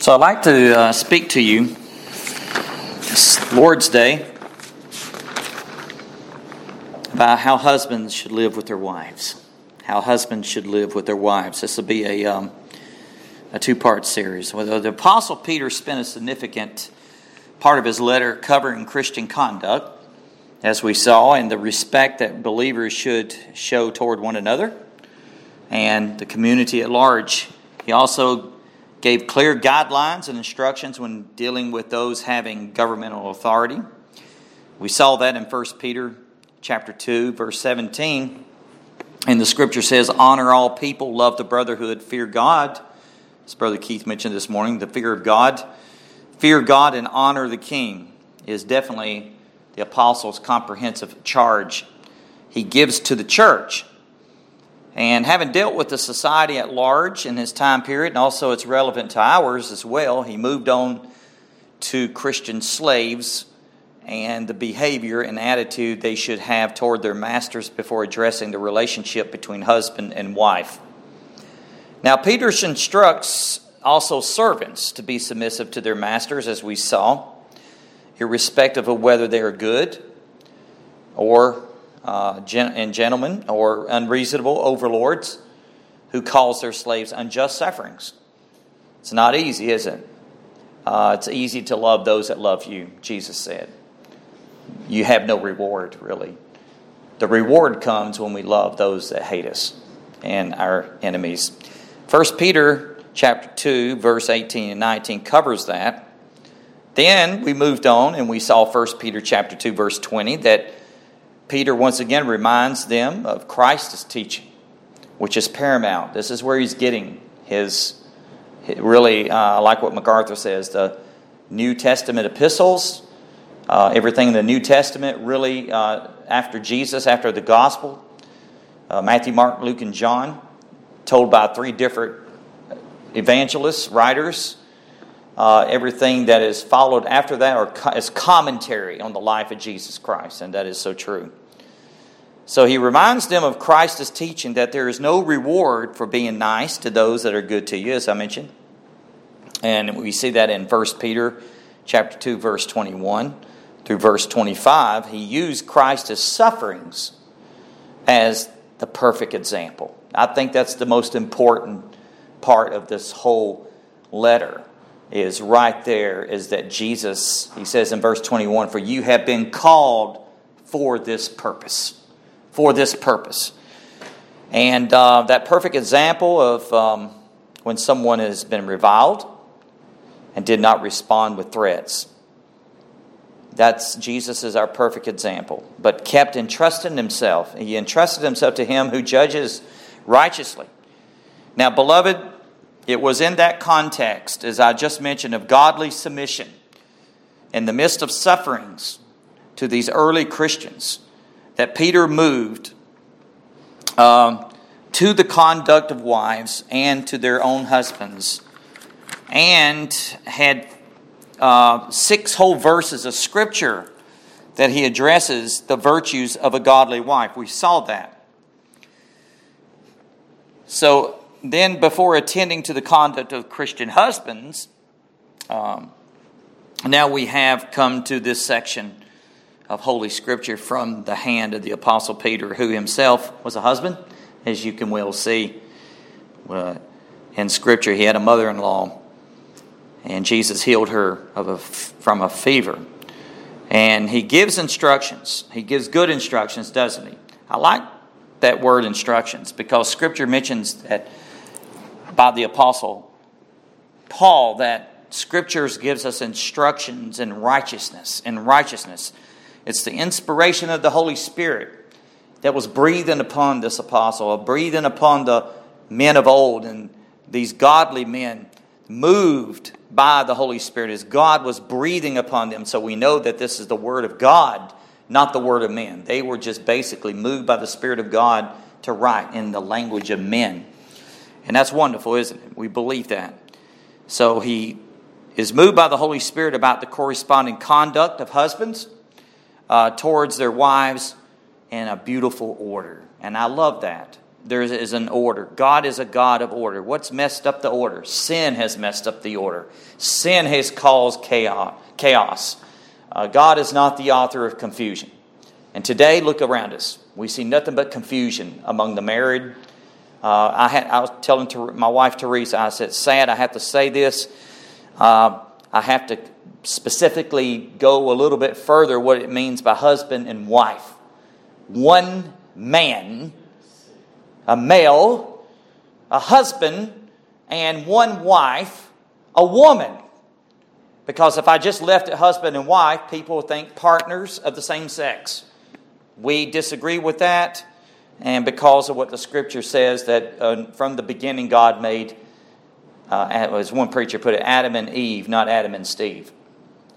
So I'd like to uh, speak to you this Lord's Day about how husbands should live with their wives. How husbands should live with their wives. This will be a, um, a two part series. Well, the Apostle Peter spent a significant part of his letter covering Christian conduct, as we saw, and the respect that believers should show toward one another and the community at large. He also gave clear guidelines and instructions when dealing with those having governmental authority. We saw that in 1 Peter chapter 2 verse 17. And the scripture says, "Honor all people, love the brotherhood, fear God." As brother Keith mentioned this morning, the fear of God, fear God and honor the king is definitely the apostles' comprehensive charge he gives to the church. And having dealt with the society at large in his time period, and also it's relevant to ours as well, he moved on to Christian slaves and the behavior and attitude they should have toward their masters before addressing the relationship between husband and wife. Now, Peter instructs also servants to be submissive to their masters, as we saw, irrespective of whether they are good or uh, and gentlemen or unreasonable overlords who cause their slaves unjust sufferings. It's not easy, is it? Uh, it's easy to love those that love you, Jesus said. You have no reward, really. The reward comes when we love those that hate us and our enemies. 1 Peter chapter 2, verse 18 and 19 covers that. Then we moved on and we saw 1 Peter chapter 2, verse 20 that Peter once again reminds them of Christ's teaching, which is paramount. This is where he's getting his, really, uh, like what MacArthur says, the New Testament epistles, uh, everything in the New Testament, really, uh, after Jesus, after the gospel, uh, Matthew, Mark, Luke, and John, told by three different evangelists, writers. Uh, everything that is followed after that or co- is commentary on the life of Jesus Christ, and that is so true. So he reminds them of Christ's teaching that there is no reward for being nice to those that are good to you, as I mentioned. And we see that in 1 Peter chapter 2, verse 21 through verse 25. He used Christ's sufferings as the perfect example. I think that's the most important part of this whole letter is right there is that Jesus, he says in verse 21, for you have been called for this purpose for this purpose. And uh, that perfect example of um, when someone has been reviled and did not respond with threats. That's Jesus is our perfect example, but kept entrusting himself. He entrusted himself to him who judges righteously. Now, beloved, it was in that context, as I just mentioned, of godly submission in the midst of sufferings to these early Christians that Peter moved um, to the conduct of wives and to their own husbands, and had uh, six whole verses of scripture that he addresses the virtues of a godly wife. We saw that. So then, before attending to the conduct of Christian husbands, um, now we have come to this section of Holy Scripture from the hand of the Apostle Peter, who himself was a husband, as you can well see uh, in Scripture. He had a mother in law, and Jesus healed her of a, from a fever. And he gives instructions. He gives good instructions, doesn't he? I like that word instructions because Scripture mentions that by the Apostle Paul that Scriptures gives us instructions in righteousness, in righteousness. It's the inspiration of the Holy Spirit that was breathing upon this apostle, breathing upon the men of old and these godly men, moved by the Holy Spirit as God was breathing upon them. So we know that this is the Word of God, not the Word of men. They were just basically moved by the Spirit of God to write in the language of men. And that's wonderful, isn't it? We believe that. So he is moved by the Holy Spirit about the corresponding conduct of husbands uh, towards their wives in a beautiful order. And I love that. there is an order. God is a God of order. What's messed up the order? Sin has messed up the order. Sin has caused chaos. Uh, God is not the author of confusion. And today, look around us. We see nothing but confusion among the married. Uh, I, had, I was telling to my wife Teresa, I said, sad, I have to say this. Uh, I have to specifically go a little bit further what it means by husband and wife. One man a male, a husband, and one wife, a woman. Because if I just left it husband and wife, people think partners of the same sex. We disagree with that, and because of what the scripture says, that uh, from the beginning God made, uh, as one preacher put it, Adam and Eve, not Adam and Steve.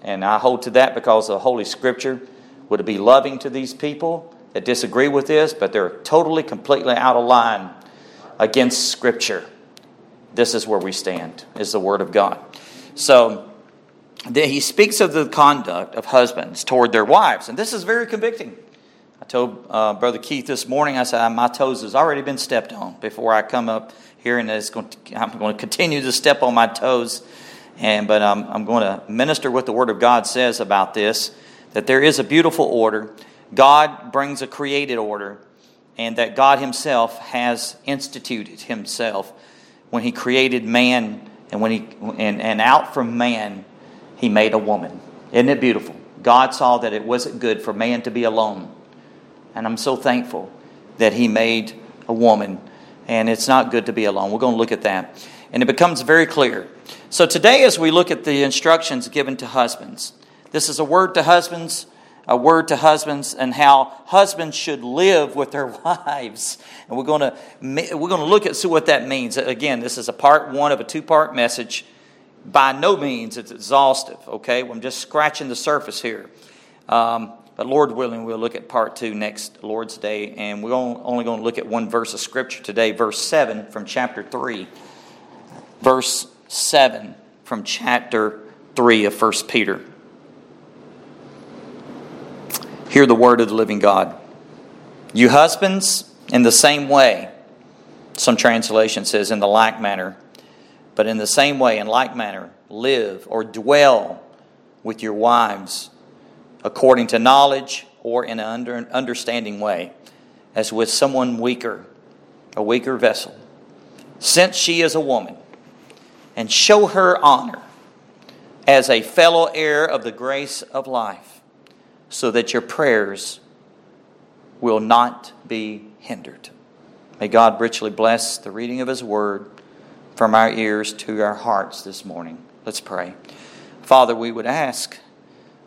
And I hold to that because the Holy Scripture would be loving to these people that disagree with this, but they're totally, completely out of line against Scripture. This is where we stand, is the Word of God. So, he speaks of the conduct of husbands toward their wives, and this is very convicting. I told uh, Brother Keith this morning, I said, my toes has already been stepped on before I come up here, and it's going to, I'm going to continue to step on my toes. And, but um, I'm going to minister what the Word of God says about this that there is a beautiful order God brings a created order, and that God Himself has instituted Himself when He created man, and when He and, and out from man He made a woman. Isn't it beautiful? God saw that it wasn't good for man to be alone, and I'm so thankful that He made a woman, and it's not good to be alone. We're going to look at that, and it becomes very clear. So today, as we look at the instructions given to husbands, this is a word to husbands a word to husbands and how husbands should live with their wives. And we're going to we're going to look at see what that means. Again, this is a part one of a two part message. By no means it's exhaustive. Okay, I'm just scratching the surface here. Um, but Lord willing, we'll look at part two next Lord's Day, and we're only going to look at one verse of Scripture today, verse seven from chapter three. Verse seven from chapter three of First Peter. Hear the word of the living God. You husbands, in the same way, some translation says in the like manner, but in the same way, in like manner, live or dwell with your wives according to knowledge or in an under, understanding way, as with someone weaker, a weaker vessel, since she is a woman, and show her honor as a fellow heir of the grace of life so that your prayers will not be hindered. May God richly bless the reading of His Word from our ears to our hearts this morning. Let's pray. Father, we would ask,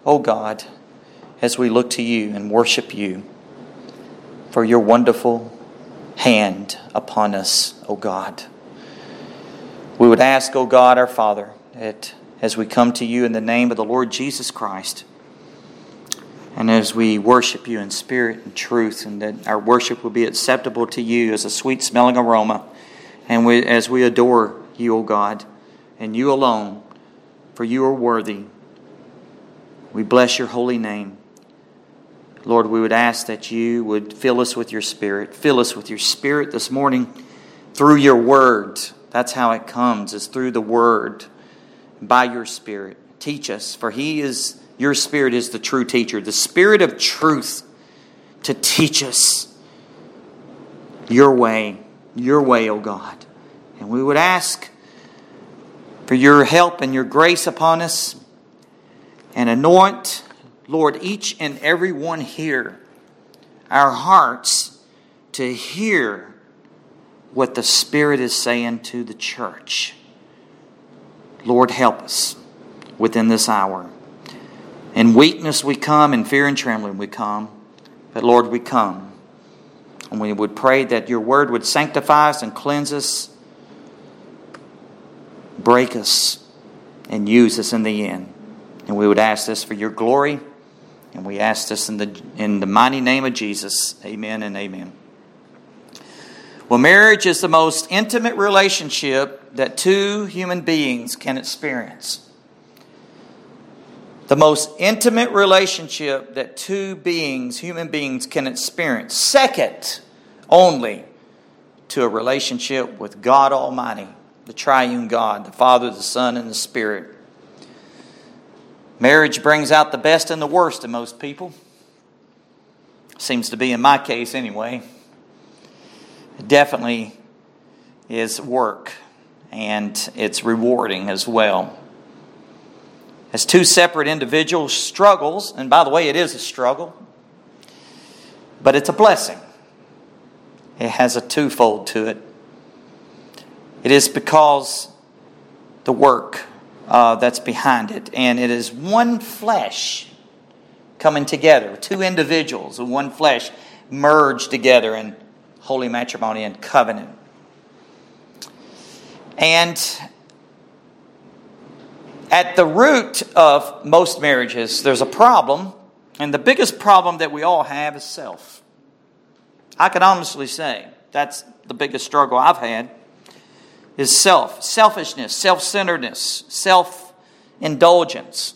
oh God, as we look to you and worship you, for your wonderful hand upon us, O God. We would ask, O God, our Father, that as we come to you in the name of the Lord Jesus Christ, and as we worship you in spirit and truth, and that our worship will be acceptable to you as a sweet smelling aroma, and we, as we adore you, O God, and you alone, for you are worthy. We bless your holy name. Lord, we would ask that you would fill us with your spirit. Fill us with your spirit this morning through your word. That's how it comes, is through the word, by your spirit. Teach us, for he is your Spirit is the true teacher, the Spirit of truth to teach us your way, your way, O God. And we would ask for your help and your grace upon us and anoint, Lord, each and every one here, our hearts to hear what the Spirit is saying to the church. Lord, help us within this hour. In weakness we come, in fear and trembling we come. But Lord, we come. And we would pray that your word would sanctify us and cleanse us, break us, and use us in the end. And we would ask this for your glory. And we ask this in the, in the mighty name of Jesus. Amen and amen. Well, marriage is the most intimate relationship that two human beings can experience the most intimate relationship that two beings, human beings, can experience. Second only to a relationship with God Almighty, the triune God, the Father, the Son, and the Spirit. Marriage brings out the best and the worst in most people. Seems to be in my case anyway. It definitely is work and it's rewarding as well. As two separate individuals struggles, and by the way, it is a struggle, but it's a blessing. It has a twofold to it. It is because the work uh, that's behind it, and it is one flesh coming together, two individuals and one flesh merged together in holy matrimony and covenant. And at the root of most marriages, there's a problem, and the biggest problem that we all have is self. I can honestly say that's the biggest struggle I've had is self, selfishness, self-centeredness, self-indulgence.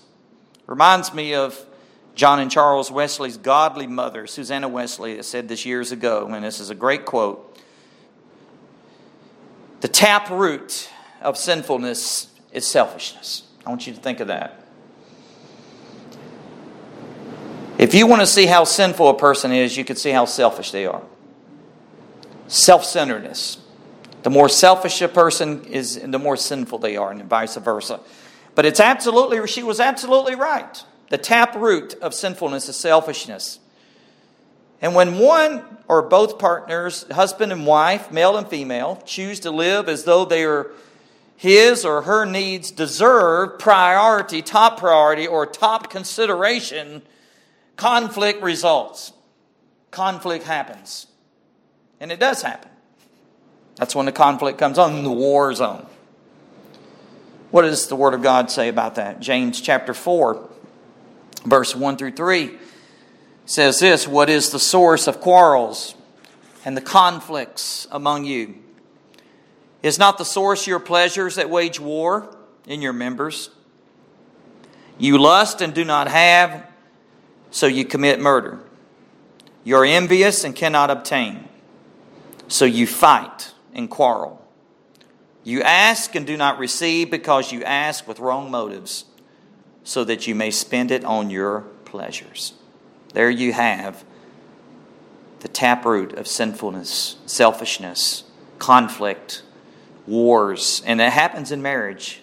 Reminds me of John and Charles Wesley's godly mother, Susanna Wesley, said this years ago, and this is a great quote. The tap root of sinfulness is selfishness. I want you to think of that. If you want to see how sinful a person is, you can see how selfish they are. Self centeredness. The more selfish a person is, the more sinful they are, and vice versa. But it's absolutely, she was absolutely right. The tap root of sinfulness is selfishness. And when one or both partners, husband and wife, male and female, choose to live as though they are his or her needs deserve priority, top priority, or top consideration, conflict results. Conflict happens. And it does happen. That's when the conflict comes on, the war zone. What does the Word of God say about that? James chapter 4, verse 1 through 3 says this What is the source of quarrels and the conflicts among you? Is not the source your pleasures that wage war in your members? You lust and do not have, so you commit murder. You're envious and cannot obtain, so you fight and quarrel. You ask and do not receive because you ask with wrong motives, so that you may spend it on your pleasures. There you have the taproot of sinfulness, selfishness, conflict, wars, and it happens in marriage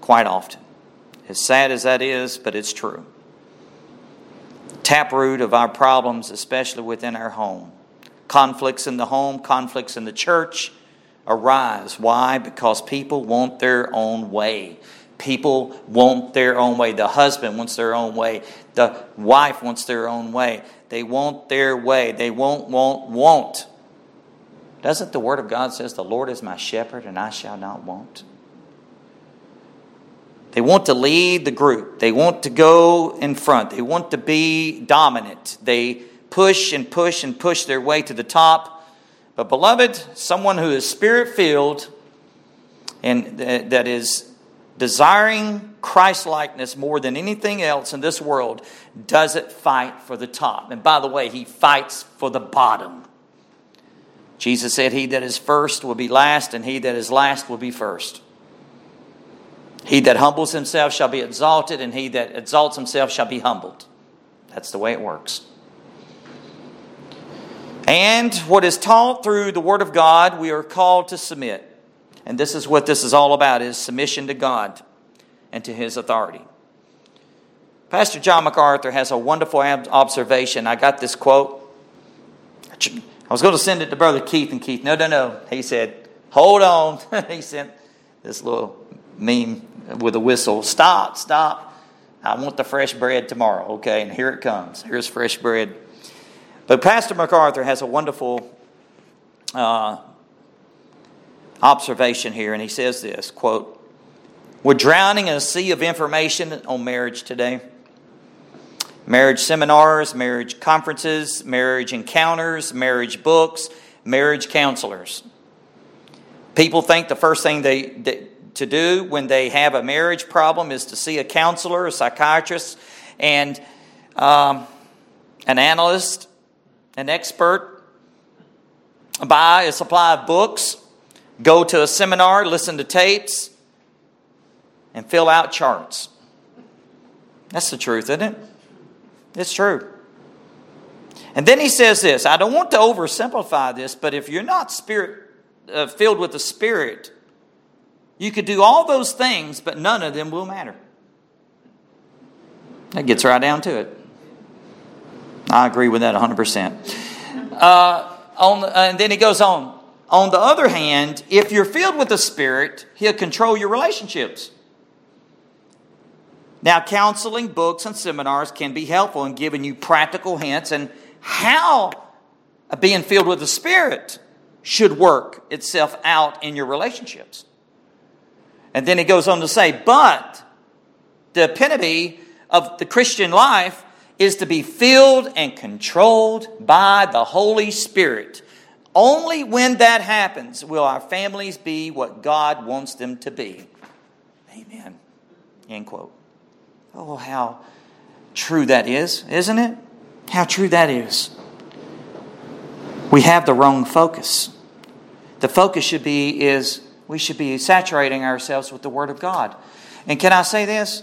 quite often. As sad as that is, but it's true. Taproot of our problems, especially within our home. Conflicts in the home, conflicts in the church arise. Why? Because people want their own way. People want their own way. The husband wants their own way. The wife wants their own way. They want their way. They won't, won't, won't. Doesn't the Word of God says, The Lord is my shepherd and I shall not want? They want to lead the group. They want to go in front. They want to be dominant. They push and push and push their way to the top. But, beloved, someone who is spirit filled and that is desiring Christ likeness more than anything else in this world, doesn't fight for the top. And by the way, he fights for the bottom. Jesus said, He that is first will be last, and he that is last will be first. He that humbles himself shall be exalted, and he that exalts himself shall be humbled. That's the way it works. And what is taught through the Word of God, we are called to submit. And this is what this is all about is submission to God and to his authority. Pastor John MacArthur has a wonderful observation. I got this quote. I was going to send it to Brother Keith, and Keith, no, no, no. He said, hold on. he sent this little meme with a whistle. Stop, stop. I want the fresh bread tomorrow. Okay, and here it comes. Here's fresh bread. But Pastor MacArthur has a wonderful uh, observation here, and he says this quote, We're drowning in a sea of information on marriage today. Marriage seminars, marriage conferences, marriage encounters, marriage books, marriage counselors. People think the first thing they, they to do when they have a marriage problem is to see a counselor, a psychiatrist, and um, an analyst, an expert buy a supply of books, go to a seminar, listen to tapes, and fill out charts. That's the truth, isn't it? It's true. And then he says this I don't want to oversimplify this, but if you're not spirit uh, filled with the Spirit, you could do all those things, but none of them will matter. That gets right down to it. I agree with that 100%. Uh, on the, and then he goes on. On the other hand, if you're filled with the Spirit, He'll control your relationships. Now, counseling, books, and seminars can be helpful in giving you practical hints and how being filled with the Spirit should work itself out in your relationships. And then he goes on to say, but the epitome of the Christian life is to be filled and controlled by the Holy Spirit. Only when that happens will our families be what God wants them to be. Amen. End quote. Oh, how true that is, isn't it? How true that is. We have the wrong focus. The focus should be is we should be saturating ourselves with the Word of God. And can I say this?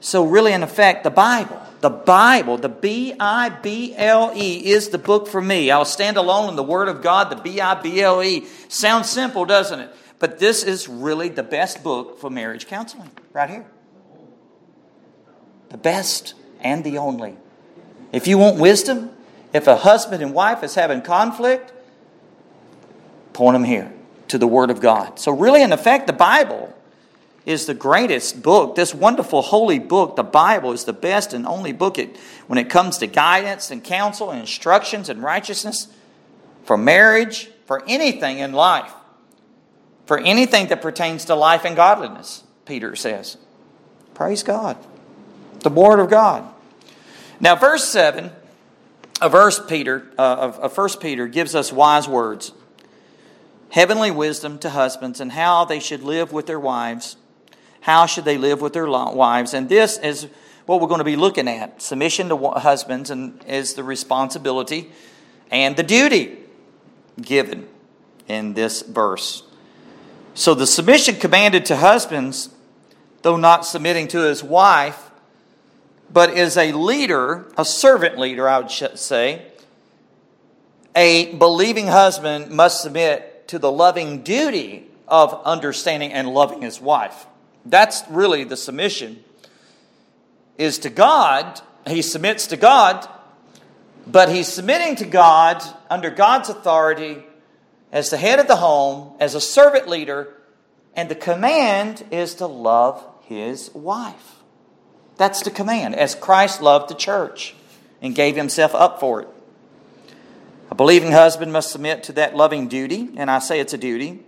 So, really, in effect, the Bible, the Bible, the B I B L E is the book for me. I'll stand alone in the Word of God, the B I B L E. Sounds simple, doesn't it? But this is really the best book for marriage counseling, right here. The best and the only. If you want wisdom, if a husband and wife is having conflict, point them here to the Word of God. So, really, in effect, the Bible is the greatest book. This wonderful holy book, the Bible, is the best and only book it, when it comes to guidance and counsel and instructions and righteousness for marriage, for anything in life, for anything that pertains to life and godliness, Peter says. Praise God the Word of God. Now, verse 7 of First Peter, uh, of, of 1 Peter gives us wise words. Heavenly wisdom to husbands and how they should live with their wives. How should they live with their wives? And this is what we're going to be looking at. Submission to husbands and is the responsibility and the duty given in this verse. So the submission commanded to husbands, though not submitting to his wife, but is a leader, a servant leader, I would say. A believing husband must submit to the loving duty of understanding and loving his wife. That's really the submission. Is to God, he submits to God, but he's submitting to God under God's authority as the head of the home, as a servant leader, and the command is to love his wife. That's the command, as Christ loved the church and gave himself up for it. A believing husband must submit to that loving duty, and I say it's a duty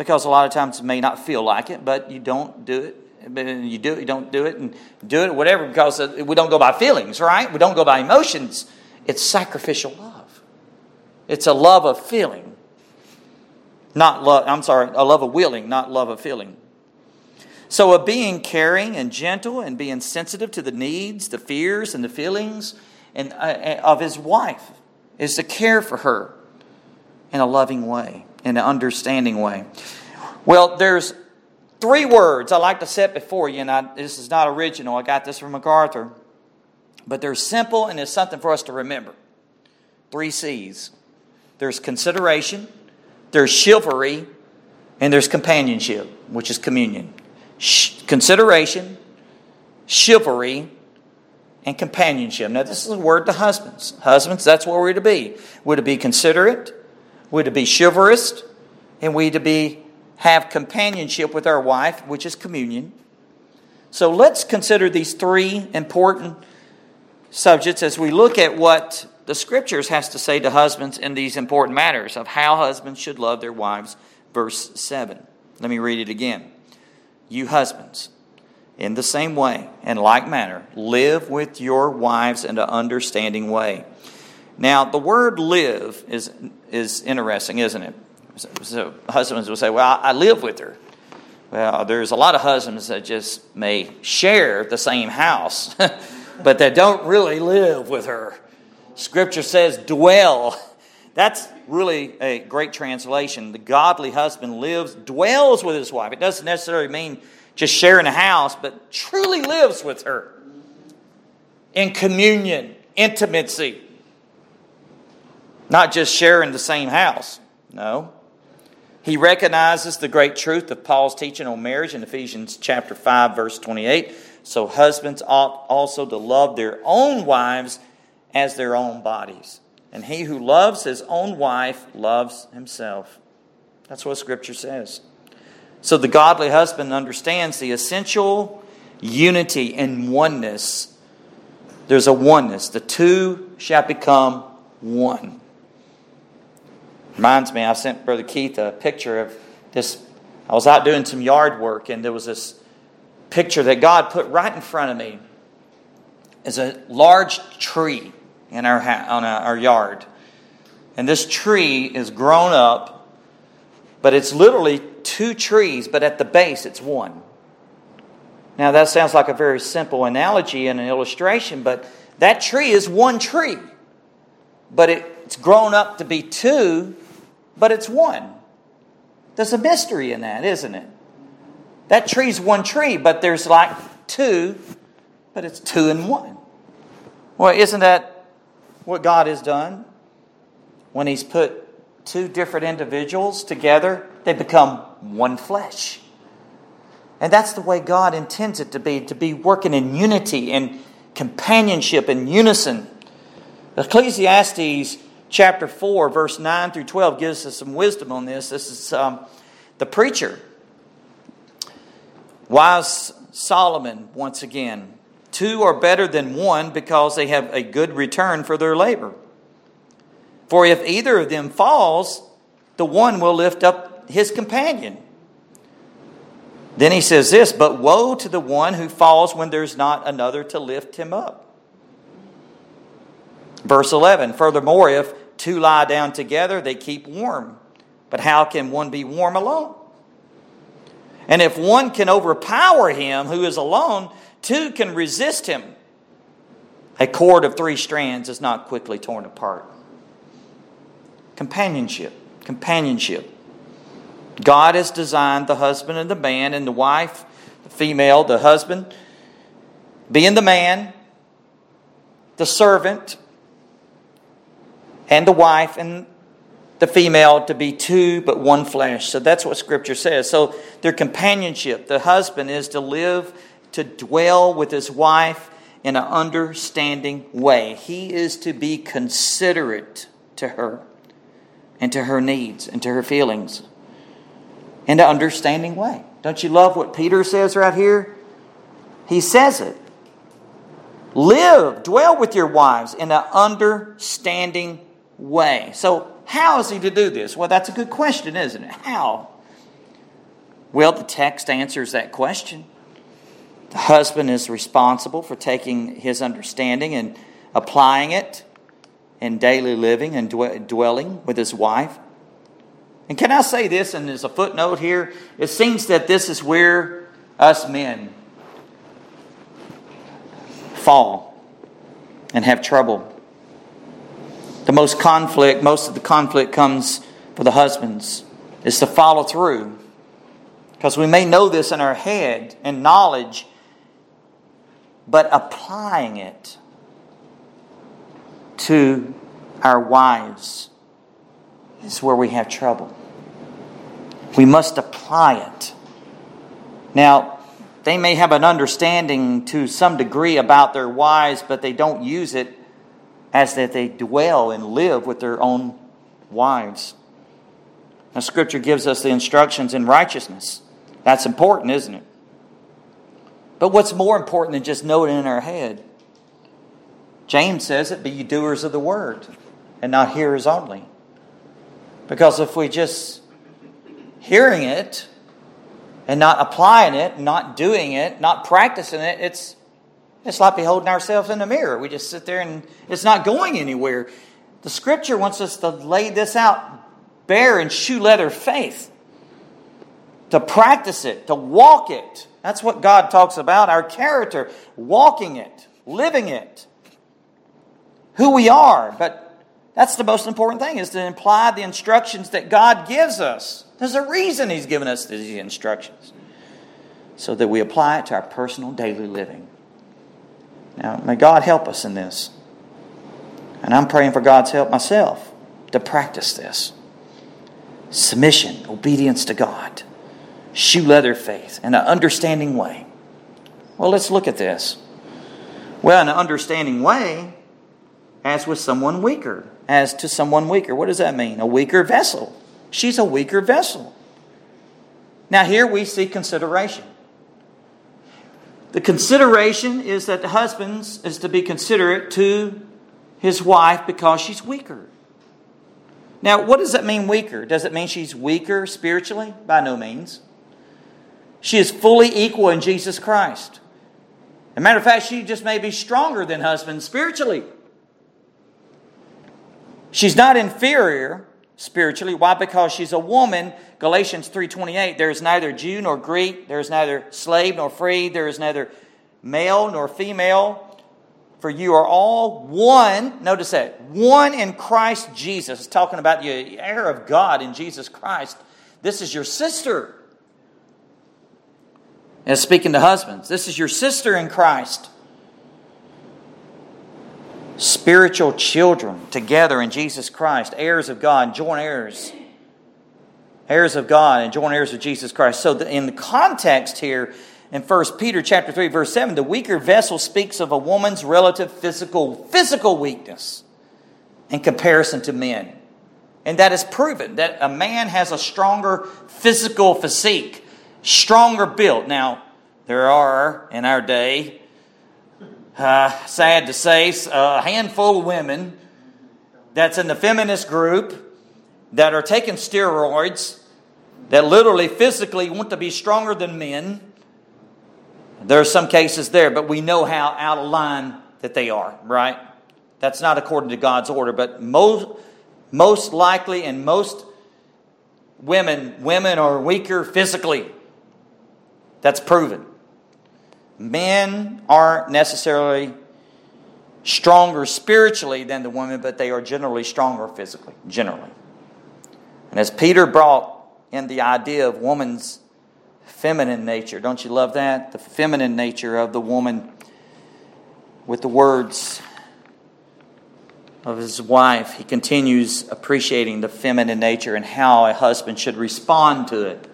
because a lot of times it may not feel like it, but you don't do it. You do it, you don't do it, and do it, whatever, because uh, we don't go by feelings, right? We don't go by emotions. It's sacrificial love. It's a love of feeling, not love, I'm sorry, a love of willing, not love of feeling. So, of being caring and gentle and being sensitive to the needs, the fears, and the feelings and, uh, uh of his wife is to care for her in a loving way, in an understanding way. Well, there's three words I like to set before you, and I, this is not original. I got this from MacArthur, but they're simple and it's something for us to remember. Three C's there's consideration, there's chivalry, and there's companionship, which is communion consideration, chivalry, and companionship. Now, this is a word to husbands. Husbands, that's where we're to be. We're to be considerate, we're to be chivalrous, and we're to be have companionship with our wife, which is communion. So let's consider these three important subjects as we look at what the scriptures has to say to husbands in these important matters of how husbands should love their wives verse 7 let me read it again you husbands, in the same way and like manner, live with your wives in an understanding way. Now, the word live is, is interesting, isn't it? So, husbands will say, Well, I live with her. Well, there's a lot of husbands that just may share the same house, but that don't really live with her. Scripture says, dwell. That's really a great translation. The godly husband lives, dwells with his wife. It doesn't necessarily mean just sharing a house, but truly lives with her in communion, intimacy. Not just sharing the same house. No. He recognizes the great truth of Paul's teaching on marriage in Ephesians chapter 5 verse 28. So husbands ought also to love their own wives as their own bodies. And he who loves his own wife loves himself. That's what scripture says. So the godly husband understands the essential unity and oneness. There's a oneness. The two shall become one. Reminds me, I sent Brother Keith a picture of this. I was out doing some yard work, and there was this picture that God put right in front of me. Is a large tree in our on our yard, and this tree is grown up, but it's literally two trees, but at the base it's one. Now that sounds like a very simple analogy and an illustration, but that tree is one tree, but it's grown up to be two but it's one. There's a mystery in that, isn't it? That tree's one tree, but there's like two, but it's two in one. Well, isn't that what God has done? When He's put two different individuals together, they become one flesh. And that's the way God intends it to be to be working in unity and companionship and unison. Ecclesiastes chapter 4, verse 9 through 12 gives us some wisdom on this. This is um, the preacher. Wise Solomon, once again. Two are better than one because they have a good return for their labor. For if either of them falls, the one will lift up his companion. Then he says this, but woe to the one who falls when there's not another to lift him up. Verse 11 Furthermore, if two lie down together, they keep warm. But how can one be warm alone? And if one can overpower him who is alone, two can resist him. A cord of three strands is not quickly torn apart. Companionship. Companionship. God has designed the husband and the man and the wife, the female, the husband, being the man, the servant, and the wife and the female to be two but one flesh. So that's what Scripture says. So their companionship, the husband is to live, to dwell with his wife in an understanding way. He is to be considerate to her and to her needs and to her feelings in an understanding way. Don't you love what Peter says right here? He says it. Live, dwell with your wives in an understanding way. So, how is he to do this? Well, that's a good question, isn't it? How? Well, the text answers that question. The husband is responsible for taking his understanding and applying it in daily living and dwelling with his wife. And can I say this, and there's a footnote here? It seems that this is where us men fall and have trouble the most conflict, most of the conflict comes for the husbands, is to follow through. Because we may know this in our head and knowledge, but applying it to our wives is where we have trouble. We must apply it. Now, they may have an understanding to some degree about their wives, but they don't use it as that they dwell and live with their own wives. Now, Scripture gives us the instructions in righteousness. That's important, isn't it? But what's more important than just knowing in our head? James says it, be you doers of the word and not hearers only. Because if we just hearing it and not applying it, not doing it, not practicing it, it's it's like beholding ourselves in the mirror. We just sit there and it's not going anywhere. The scripture wants us to lay this out bare and shoe leather faith, to practice it, to walk it. That's what God talks about our character, walking it, living it, who we are. But That's the most important thing, is to imply the instructions that God gives us. There's a reason He's given us these instructions, so that we apply it to our personal daily living. Now, may God help us in this. And I'm praying for God's help myself to practice this submission, obedience to God, shoe leather faith, in an understanding way. Well, let's look at this. Well, in an understanding way, as with someone weaker, as to someone weaker. What does that mean? A weaker vessel. She's a weaker vessel. Now, here we see consideration. The consideration is that the husband is to be considerate to his wife because she's weaker. Now, what does that mean, weaker? Does it mean she's weaker spiritually? By no means. She is fully equal in Jesus Christ. As a matter of fact, she just may be stronger than husband spiritually. She's not inferior spiritually. Why? Because she's a woman. Galatians 3:28, there is neither Jew nor Greek, there is neither slave nor free, there is neither male nor female, for you are all one, notice that, one in Christ Jesus. It's talking about the heir of God in Jesus Christ. This is your sister. And speaking to husbands, this is your sister in Christ. Spiritual children together in Jesus Christ, heirs of God, joint heirs. Heirs of God and joint heirs of Jesus Christ. So, in the context here, in 1 Peter chapter 3 verse 7 the weaker vessel speaks of a woman's relative physical physical weakness in comparison to men. And that is proven that a man has a stronger physical physique, stronger built. Now, there are in our day uh, sad to say a handful of women that's in the feminist group that are taking steroids that literally physically want to be stronger than men there are some cases there, but we know how out of line that they are, right? That's not according to God's order, but most, most likely and most women, women are weaker physically. That's proven. Men aren't necessarily stronger spiritually than the women, but they are generally stronger physically, generally. And as Peter brought in the idea of woman's feminine nature. Don't you love that? The feminine nature of the woman with the words of his wife. He continues appreciating the feminine nature and how a husband should respond to it.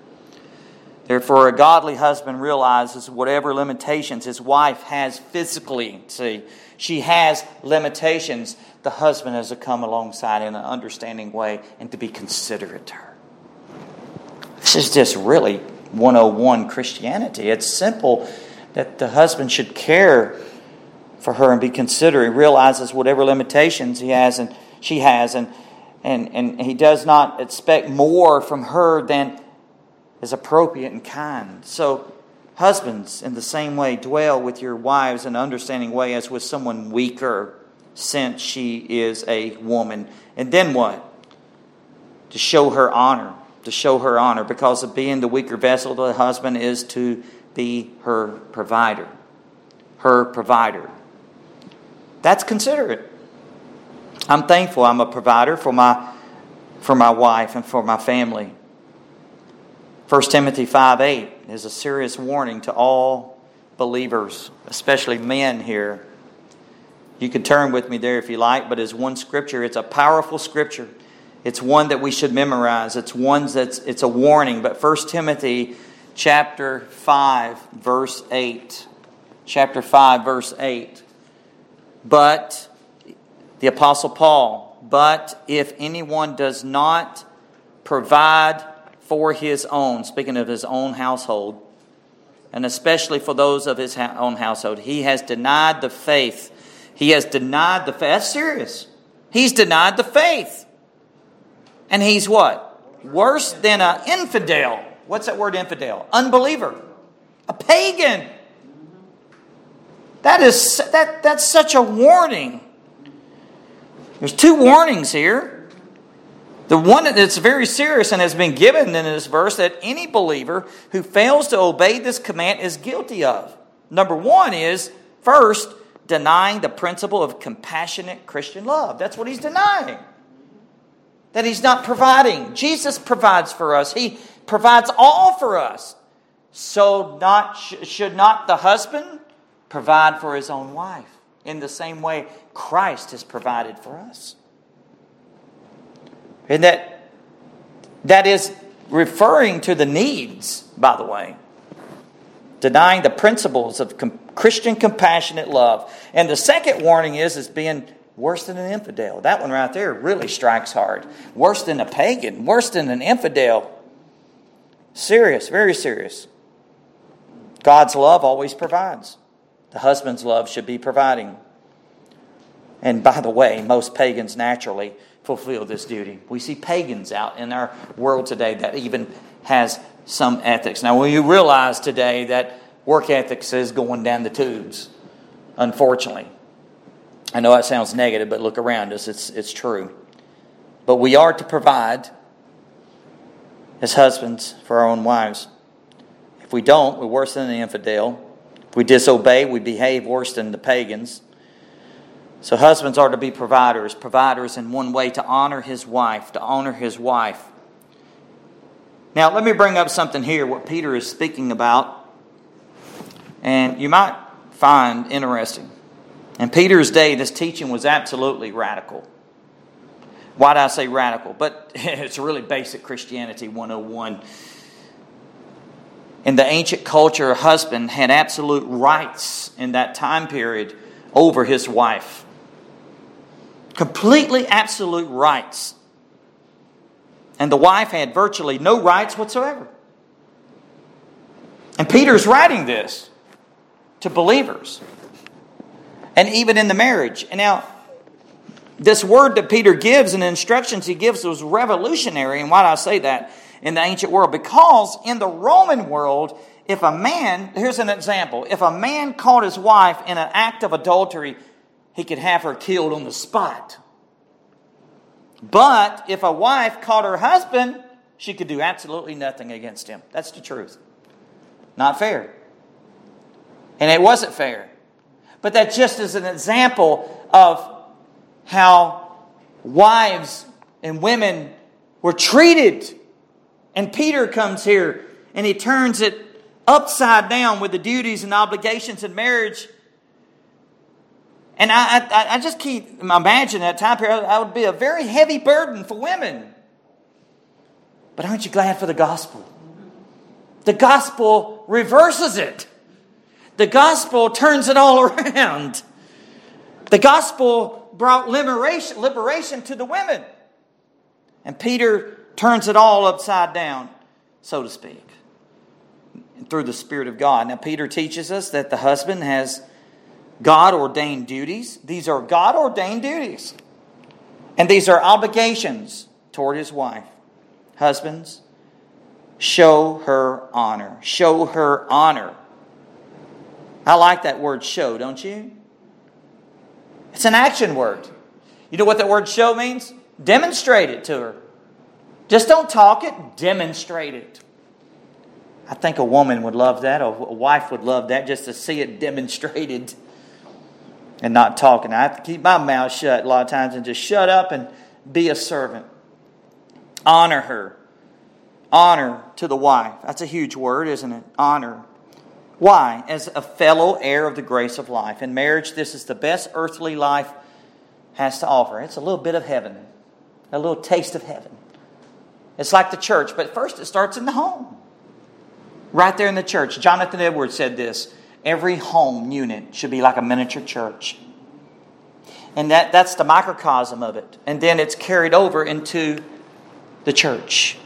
Therefore, a godly husband realizes whatever limitations his wife has physically, see, she has limitations, the husband has to come alongside in an understanding way and to be considerate to her. This is just really 101 Christianity. It's simple that the husband should care for her and be considerate, He realizes whatever limitations he has and she has, and, and, and he does not expect more from her than is appropriate and kind. So, husbands, in the same way, dwell with your wives in an understanding way as with someone weaker, since she is a woman. And then what? To show her honor to show her honor because of being the weaker vessel the husband is to be her provider her provider that's considerate i'm thankful i'm a provider for my for my wife and for my family 1 timothy 5 8 is a serious warning to all believers especially men here you can turn with me there if you like but as one scripture it's a powerful scripture it's one that we should memorize. It's one that's it's a warning. But 1 Timothy chapter 5 verse 8. Chapter 5 verse 8. But the apostle Paul, but if anyone does not provide for his own, speaking of his own household, and especially for those of his own household, he has denied the faith. He has denied the faith. That's serious. He's denied the faith. And he's what? Worse than an infidel. What's that word infidel? Unbeliever. A pagan. That is that that's such a warning. There's two warnings here. The one that's very serious and has been given in this verse that any believer who fails to obey this command is guilty of. Number one is first denying the principle of compassionate Christian love. That's what he's denying. That he's not providing. Jesus provides for us, he provides all for us. So, not, should not the husband provide for his own wife in the same way Christ has provided for us? And that, that is referring to the needs, by the way denying the principles of com- Christian compassionate love. And the second warning is is being worse than an infidel. That one right there really strikes hard. Worse than a pagan, worse than an infidel. Serious, very serious. God's love always provides. The husband's love should be providing. And by the way, most pagans naturally fulfill this duty. We see pagans out in our world today that even has some ethics. Now, you realize today that work ethics is going down the tubes, unfortunately. I know that sounds negative, but look around us, it's, it's true. But we are to provide as husbands for our own wives. If we don't, we're worse than the infidel. If we disobey, we behave worse than the pagans. So, husbands are to be providers, providers in one way to honor his wife, to honor his wife. Now, let me bring up something here, what Peter is speaking about, and you might find interesting. In Peter's day, this teaching was absolutely radical. Why do I say radical? But it's really basic Christianity 101. In the ancient culture, a husband had absolute rights in that time period over his wife. Completely absolute rights and the wife had virtually no rights whatsoever. And Peter's writing this to believers. And even in the marriage. And now, this word that Peter gives and the instructions he gives was revolutionary. And why do I say that in the ancient world? Because in the Roman world, if a man, here's an example, if a man caught his wife in an act of adultery, he could have her killed on the spot. But if a wife caught her husband, she could do absolutely nothing against him. That's the truth. Not fair. And it wasn't fair. But that just is an example of how wives and women were treated. And Peter comes here and he turns it upside down with the duties and obligations in marriage and I, I, I just keep imagining that time period, that would be a very heavy burden for women. But aren't you glad for the gospel? The gospel reverses it. The gospel turns it all around. The gospel brought liberation, liberation to the women. And Peter turns it all upside down, so to speak, through the Spirit of God. Now, Peter teaches us that the husband has God ordained duties. These are God ordained duties. And these are obligations toward his wife. Husbands, show her honor. Show her honor. I like that word show, don't you? It's an action word. You know what that word show means? Demonstrate it to her. Just don't talk it, demonstrate it. I think a woman would love that, a wife would love that, just to see it demonstrated and not talking. I have to keep my mouth shut a lot of times and just shut up and be a servant. Honor her. Honor to the wife. That's a huge word, isn't it? Honor. Why? As a fellow heir of the grace of life. In marriage, this is the best earthly life has to offer. It's a little bit of heaven, a little taste of heaven. It's like the church, but first it starts in the home. Right there in the church. Jonathan Edwards said this Every home unit should be like a miniature church. And that, that's the microcosm of it. And then it's carried over into the church.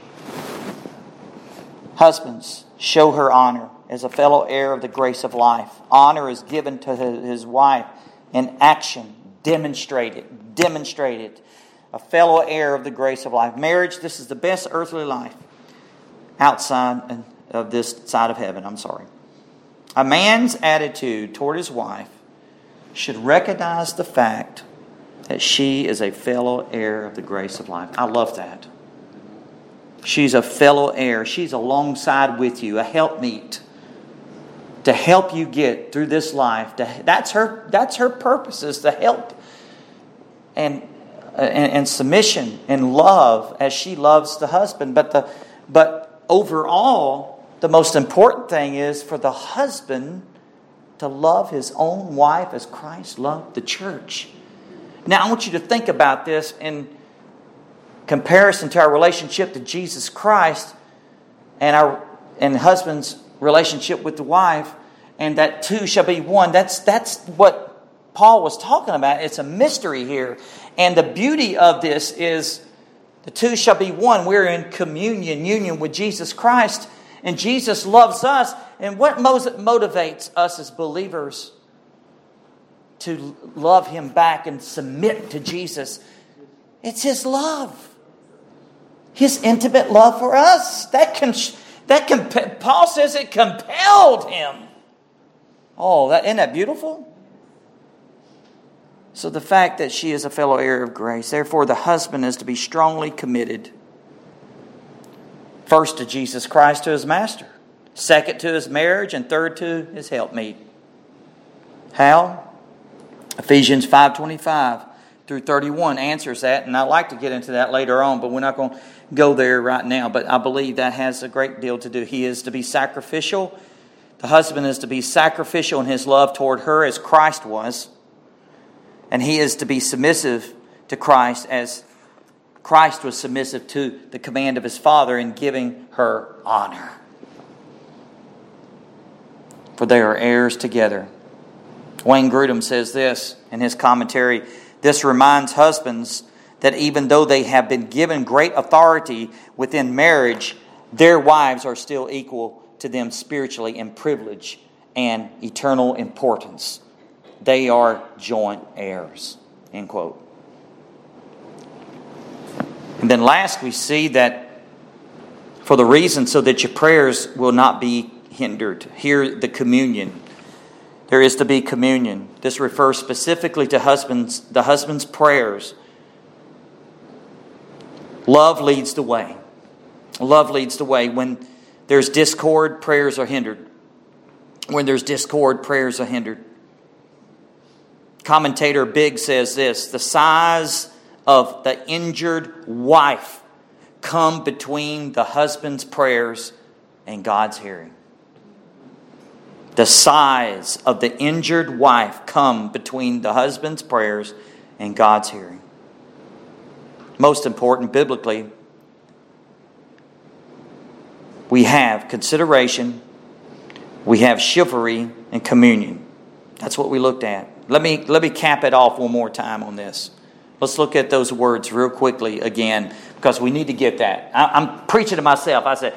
Husbands, show her honor as a fellow heir of the grace of life. Honor is given to his wife in action. Demonstrate it. Demonstrate it. A fellow heir of the grace of life. Marriage, this is the best earthly life outside of this side of heaven. I'm sorry. A man's attitude toward his wife should recognize the fact that she is a fellow heir of the grace of life. I love that. She's a fellow heir. She's alongside with you, a helpmeet. to help you get through this life. That's her. That's her purpose is to help and, and and submission and love as she loves the husband. But the but overall, the most important thing is for the husband to love his own wife as Christ loved the church. Now, I want you to think about this in comparison to our relationship to Jesus Christ and our and husband's relationship with the wife, and that two shall be one. That's that's what Paul was talking about. It's a mystery here. And the beauty of this is the two shall be one. We're in communion, union with Jesus Christ, and Jesus loves us. And what motivates us as believers to love Him back and submit to Jesus? It's His love. His intimate love for us. That can, that can, Paul says it compelled him. Oh, that, isn't that beautiful? So the fact that she is a fellow heir of grace, therefore the husband is to be strongly committed. First to Jesus Christ, to his master. Second to his marriage, and third to his helpmeet. How? Ephesians 5.25 through 31 answers that, and I'd like to get into that later on, but we're not going to go there right now. But I believe that has a great deal to do. He is to be sacrificial. The husband is to be sacrificial in his love toward her as Christ was. And he is to be submissive to Christ as Christ was submissive to the command of his Father in giving her honor. For they are heirs together. Wayne Grudem says this in his commentary this reminds husbands that even though they have been given great authority within marriage, their wives are still equal to them spiritually in privilege and eternal importance. They are joint heirs. End quote. And then last, we see that for the reason so that your prayers will not be hindered. Here, the communion. There is to be communion. This refers specifically to husbands, the husband's prayers Love leads the way. Love leads the way. When there's discord, prayers are hindered. When there's discord, prayers are hindered. Commentator Bigg says this the sighs of the injured wife come between the husband's prayers and God's hearing. The sighs of the injured wife come between the husband's prayers and God's hearing most important biblically, we have consideration, we have chivalry, and communion. That's what we looked at. Let me, let me cap it off one more time on this. Let's look at those words real quickly again because we need to get that. I, I'm preaching to myself. I said,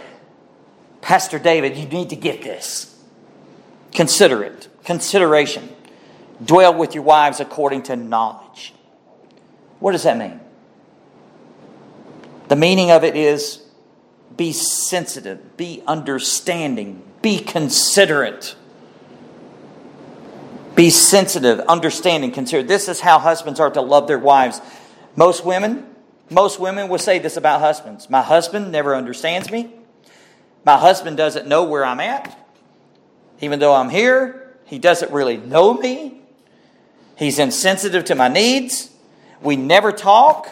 Pastor David, you need to get this. Consider it. Consideration. Dwell with your wives according to knowledge. What does that mean? The meaning of it is be sensitive, be understanding, be considerate. Be sensitive, understanding, consider. This is how husbands are to love their wives. Most women, most women will say this about husbands. My husband never understands me. My husband doesn't know where I'm at. Even though I'm here, he doesn't really know me. He's insensitive to my needs. We never talk.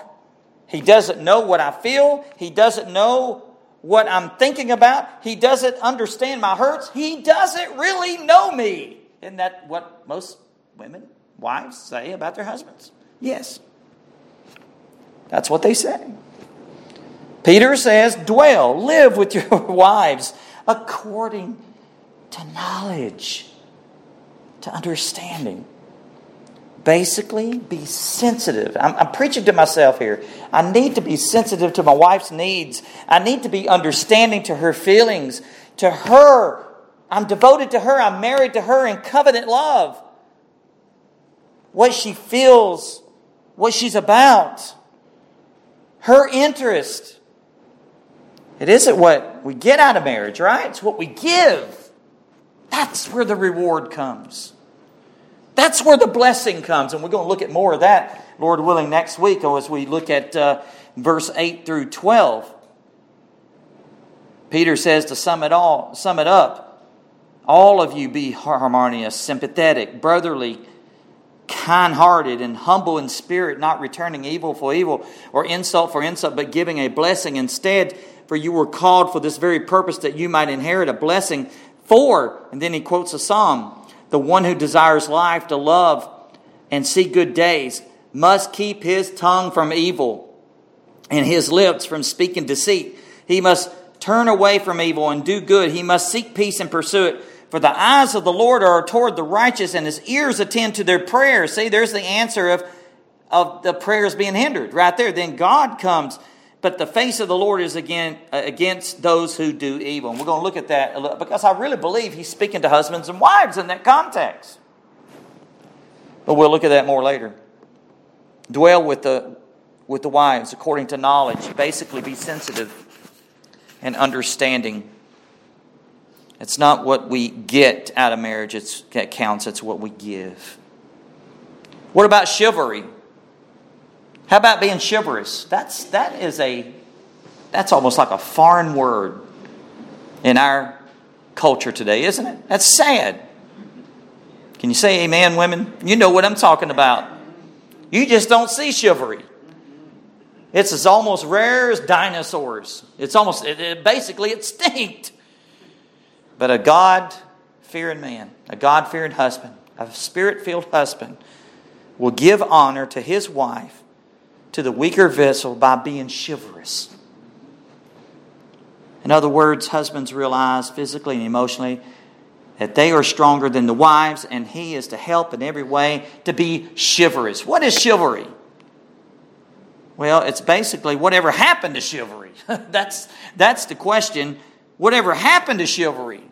He doesn't know what I feel. He doesn't know what I'm thinking about. He doesn't understand my hurts. He doesn't really know me. Isn't that what most women, wives, say about their husbands? Yes. That's what they say. Peter says, dwell, live with your wives according to knowledge, to understanding basically be sensitive. I'm, I'm, preaching to myself here. I need to be sensitive to my wife's needs. I need to be understanding to her feelings, to her. I'm devoted to her. I'm married to her in covenant love. What she feels, what she's about, her interest. It isn't what we get out of marriage, right? It's what we give. That's where the reward comes. That's where the blessing comes. And we're going to look at more of that, Lord willing, next week as we look at uh, verse 8 through 12. Peter says to sum it all, sum it up, All of you be harmonious, sympathetic, brotherly, kind hearted, and humble in spirit, not returning evil for evil or insult for insult, but giving a blessing instead. For you were called for this very purpose that you might inherit a blessing. For, and then he quotes a psalm the one who desires life to love and see good days must keep his tongue from evil and his lips from speaking deceit. He must turn away from evil and do good. He must seek peace and pursue it. For the eyes of the Lord are toward the righteous, and his ears attend to their prayers. See, there's the answer of, of the prayers being hindered right there. Then God comes, but the face of the Lord is again uh, against those who do evil. And we're going to look at that a little, because I really believe he's speaking to husbands and wives in that context. But we'll look at that more later. Dwell with the with the wives according to knowledge. Basically, be sensitive and understanding. It's not what we get out of marriage it's, that counts, it's what we give. What about chivalry? How about being chivalrous? That's, that is a, that's almost like a foreign word in our culture today, isn't it? That's sad. Can you say amen, women? You know what I'm talking about. You just don't see chivalry. It's as almost rare as dinosaurs. It's almost, it, it, basically extinct. But a God fearing man, a God fearing husband, a spirit filled husband will give honor to his wife, to the weaker vessel, by being chivalrous. In other words, husbands realize physically and emotionally that they are stronger than the wives, and he is to help in every way to be chivalrous. What is chivalry? Well, it's basically whatever happened to chivalry. that's, that's the question. Whatever happened to chivalry?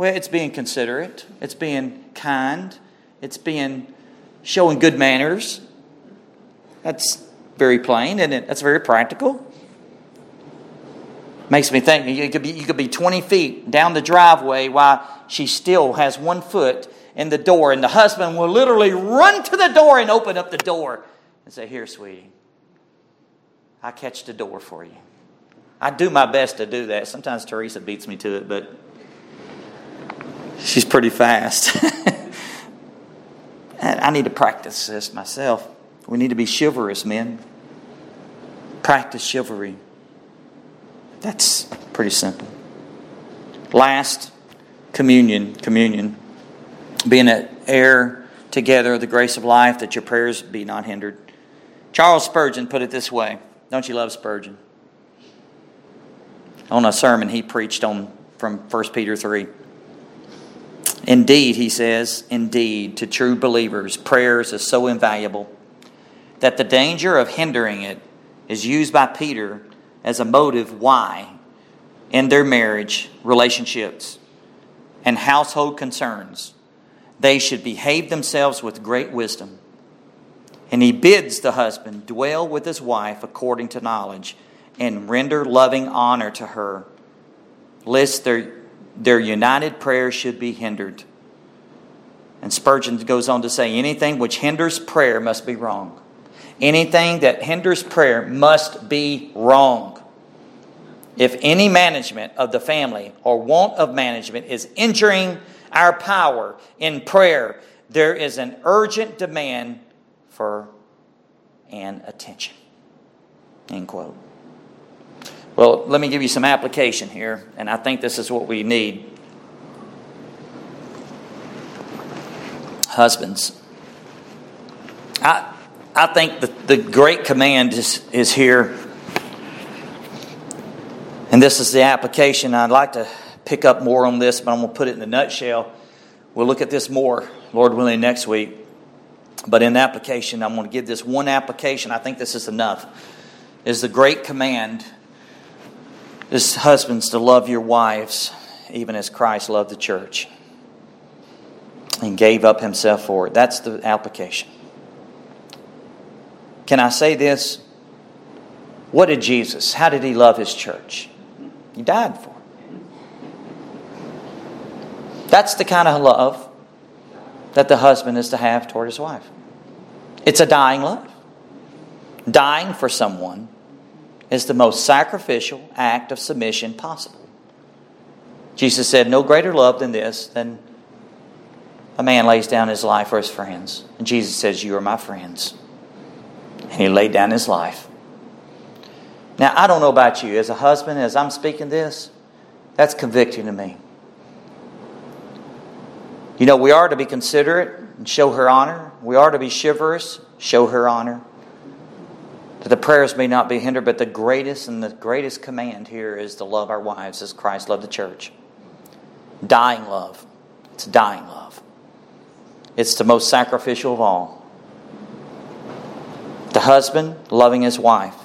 Well, it's being considerate, it's being kind, it's being showing good manners. That's very plain, and? That's very practical. Makes me think you could, be, you could be 20 feet down the driveway while she still has one foot in the door, and the husband will literally run to the door and open up the door and say, Here, sweetie, I catch the door for you. I do my best to do that. Sometimes Teresa beats me to it, but She's pretty fast. I need to practice this myself. We need to be chivalrous, men. Practice chivalry. That's pretty simple. Last, communion. Communion. Being an heir together of the grace of life, that your prayers be not hindered. Charles Spurgeon put it this way. Don't you love Spurgeon? On a sermon he preached on from 1 Peter 3. Indeed, he says, indeed, to true believers, prayers is so invaluable that the danger of hindering it is used by Peter as a motive why in their marriage relationships and household concerns they should behave themselves with great wisdom. And he bids the husband dwell with his wife according to knowledge and render loving honor to her, lest their their united prayer should be hindered. And Spurgeon goes on to say anything which hinders prayer must be wrong. Anything that hinders prayer must be wrong. If any management of the family or want of management is injuring our power in prayer, there is an urgent demand for an attention. End quote. Well, let me give you some application here, and I think this is what we need. Husbands, I, I think the, the great command is, is here, and this is the application. I'd like to pick up more on this, but I'm going to put it in a nutshell. We'll look at this more, Lord willing, next week. But in application, I'm going to give this one application. I think this is enough. Is the great command is husbands to love your wives even as Christ loved the church and gave up himself for it. That's the application. Can I say this? What did Jesus, how did he love his church? He died for it. That's the kind of love that the husband is to have toward his wife. It's a dying love. Dying for someone is the most sacrificial act of submission possible. Jesus said, No greater love than this, than a man lays down his life for his friends. And Jesus says, You are my friends. And he laid down his life. Now, I don't know about you. As a husband, as I'm speaking this, that's convicting to me. You know, we are to be considerate and show her honor. We are to be chivalrous, show her honor. That the prayers may not be hindered, but the greatest and the greatest command here is to love our wives as Christ loved the church. Dying love. It's dying love. It's the most sacrificial of all. The husband loving his wife.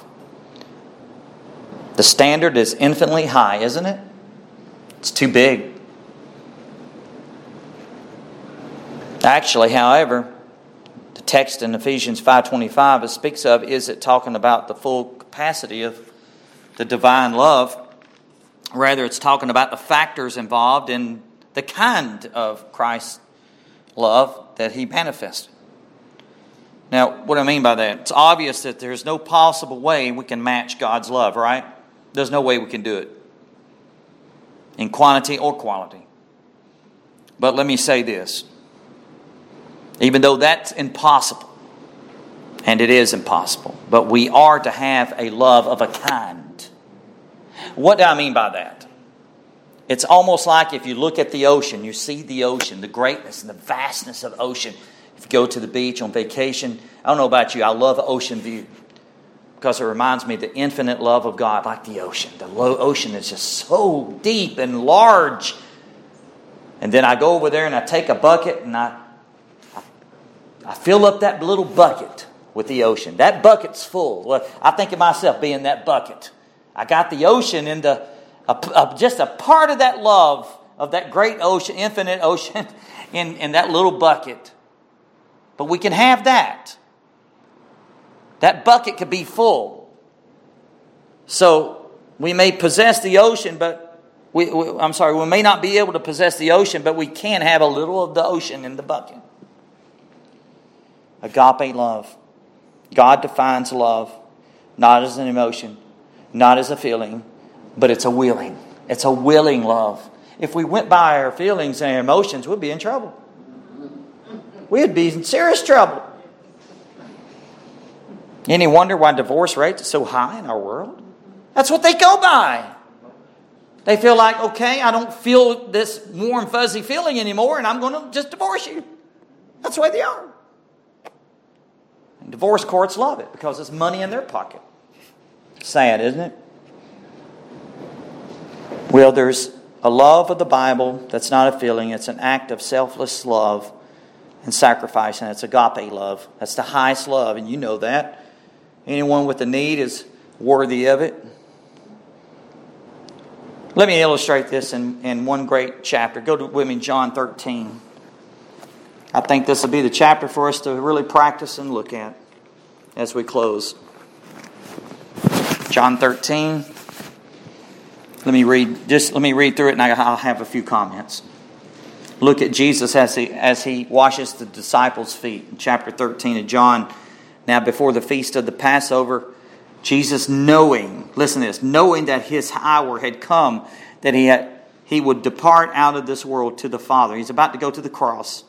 The standard is infinitely high, isn't it? It's too big. Actually, however, text in Ephesians 5:25 it speaks of is it talking about the full capacity of the divine love. Rather, it's talking about the factors involved in the kind of Christ's love that he manifested. Now, what do I mean by that? It's obvious that there's no possible way we can match God's love, right? There's no way we can do it in quantity or quality. But let me say this even though that's impossible, and it is impossible, but we are to have a love of a kind. What do I mean by that? It's almost like if you look at the ocean, you see the ocean, the greatness and the vastness of the ocean. If you go to the beach on vacation, I don't know about you, I love ocean view because it reminds me of the infinite love of God, like the ocean. The ocean is just so deep and large. And then I go over there and I take a bucket and I I fill up that little bucket with the ocean. That bucket's full. Well, I think of myself being that bucket. I got the ocean into a, a, just a part of that love of that great ocean, infinite ocean, in, in that little bucket. But we can have that. That bucket could be full. So we may possess the ocean, but we, we, I'm sorry, we may not be able to possess the ocean, but we can have a little of the ocean in the bucket. Agape love. God defines love not as an emotion, not as a feeling, but it's a willing. It's a willing love. If we went by our feelings and our emotions, we'd be in trouble. We'd be in serious trouble. Any wonder why divorce rates are so high in our world? That's what they go by. They feel like, okay, I don't feel this warm, fuzzy feeling anymore, and I'm going to just divorce you. That's the way they are. Divorce courts love it because it's money in their pocket. Sad, isn't it? Well, there's a love of the Bible that's not a feeling, it's an act of selfless love and sacrifice, and it's agape love. That's the highest love, and you know that. Anyone with a need is worthy of it. Let me illustrate this in, in one great chapter. Go to, with me, John 13. I think this will be the chapter for us to really practice and look at as we close. John 13. Let me read just let me read through it and I'll have a few comments. Look at Jesus as he as he washes the disciples' feet in chapter 13 of John. Now before the feast of the Passover, Jesus knowing, listen to this, knowing that his hour had come that he had he would depart out of this world to the Father. He's about to go to the cross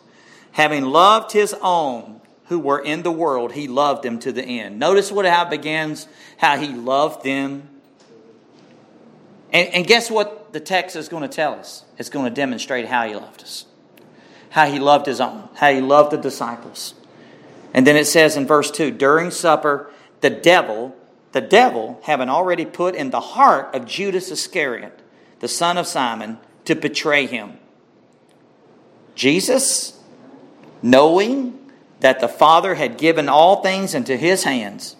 having loved his own who were in the world, he loved them to the end. Notice what how it begins, how he loved them. And, and guess what the text is going to tell us? It's going to demonstrate how he loved us, how he loved his own, how he loved the disciples. And then it says in verse 2 during supper, the devil, the devil, having already put in the heart of Judas Iscariot, the son of Simon, to betray him. Jesus knowing that the Father had given all things into his hands,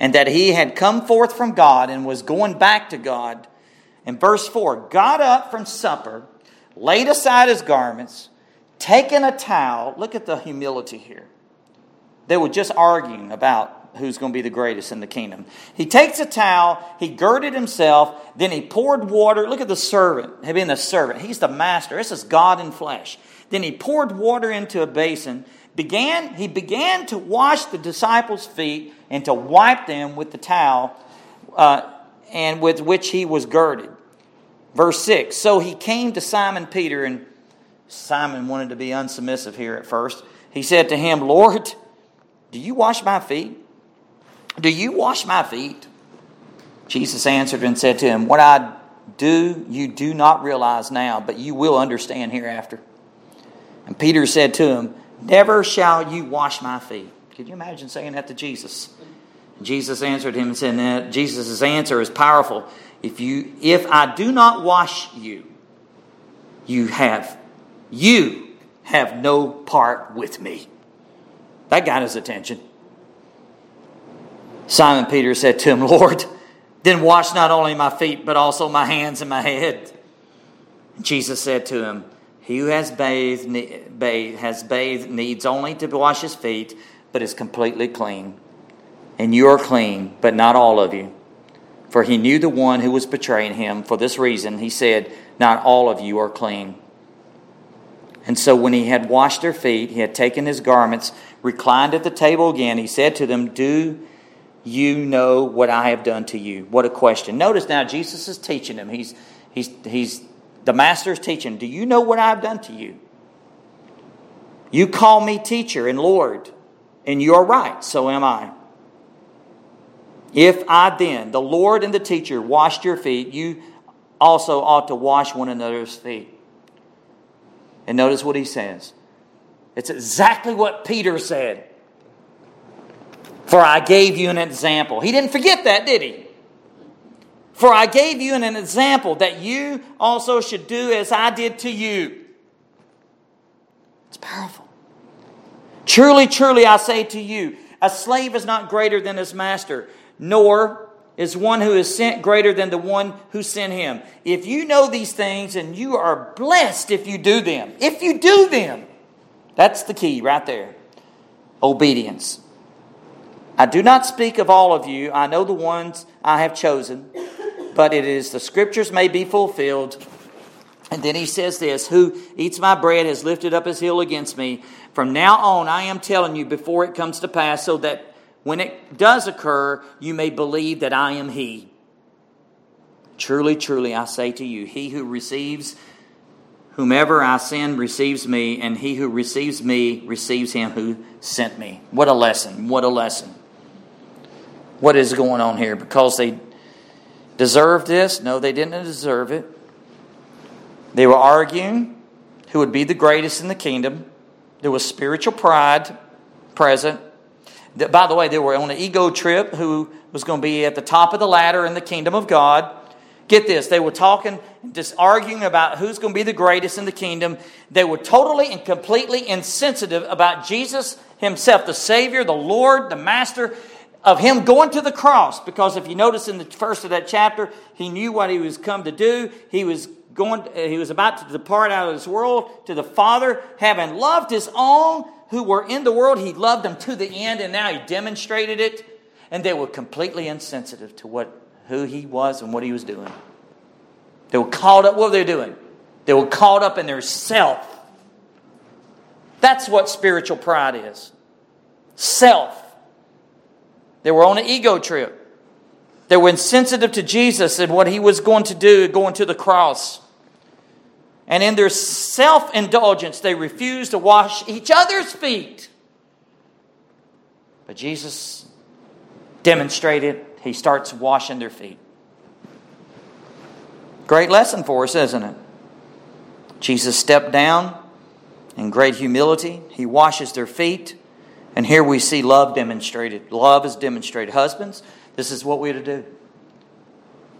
and that he had come forth from God and was going back to God. In verse 4, got up from supper, laid aside his garments, taken a towel. Look at the humility here. They were just arguing about who's going to be the greatest in the kingdom. He takes a towel, he girded himself, then he poured water. Look at the servant, being the servant. He's the master. This is God in flesh. Then he poured water into a basin. Began, he began to wash the disciples' feet and to wipe them with the towel uh, and with which he was girded. Verse 6 So he came to Simon Peter, and Simon wanted to be unsubmissive here at first. He said to him, Lord, do you wash my feet? Do you wash my feet? Jesus answered and said to him, What I do, you do not realize now, but you will understand hereafter. And Peter said to him, Never shall you wash my feet. Could you imagine saying that to Jesus? Jesus answered him and said, Jesus' answer is powerful. If you if I do not wash you, you have you have no part with me. That got his attention. Simon Peter said to him, Lord, then wash not only my feet, but also my hands and my head. Jesus said to him, He who has bathed, bathed, has bathed needs only to wash his feet, but is completely clean. And you are clean, but not all of you. For he knew the one who was betraying him. For this reason, he said, Not all of you are clean. And so when he had washed their feet, he had taken his garments, reclined at the table again. He said to them, Do you know what I have done to you? What a question. Notice now, Jesus is teaching them. He's, he's, he's, the master is teaching, Do you know what I have done to you? You call me teacher and Lord, and you are right, so am I. If I then, the Lord and the teacher, washed your feet, you also ought to wash one another's feet. And notice what he says. It's exactly what Peter said. For I gave you an example. He didn't forget that, did he? For I gave you an example that you also should do as I did to you. It's powerful. Truly, truly, I say to you, a slave is not greater than his master, nor is one who is sent greater than the one who sent him. If you know these things, and you are blessed if you do them. If you do them, that's the key right there. Obedience. I do not speak of all of you. I know the ones I have chosen, but it is the scriptures may be fulfilled. And then he says this Who eats my bread has lifted up his heel against me. From now on, I am telling you before it comes to pass, so that when it does occur, you may believe that I am He. Truly, truly, I say to you, he who receives whomever I send receives me, and he who receives me receives him who sent me. What a lesson! What a lesson. What is going on here? Because they deserved this? No, they didn't deserve it. They were arguing who would be the greatest in the kingdom. There was spiritual pride present. By the way, they were on an ego trip who was going to be at the top of the ladder in the kingdom of God. Get this, they were talking, just arguing about who's going to be the greatest in the kingdom. They were totally and completely insensitive about Jesus himself, the Savior, the Lord, the Master, of him going to the cross. Because if you notice in the first of that chapter, he knew what he was come to do. He was going, uh, he was about to depart out of this world to the Father, having loved his own who were in the world, he loved them to the end, and now he demonstrated it. And they were completely insensitive to what who he was and what he was doing. They were caught up. What were they doing? They were caught up in their self. That's what spiritual pride is. Self. They were on an ego trip. They were insensitive to Jesus and what he was going to do going to the cross. And in their self indulgence, they refused to wash each other's feet. But Jesus demonstrated, he starts washing their feet. Great lesson for us, isn't it? Jesus stepped down in great humility, he washes their feet. And here we see love demonstrated. Love is demonstrated. Husbands, this is what we're to do.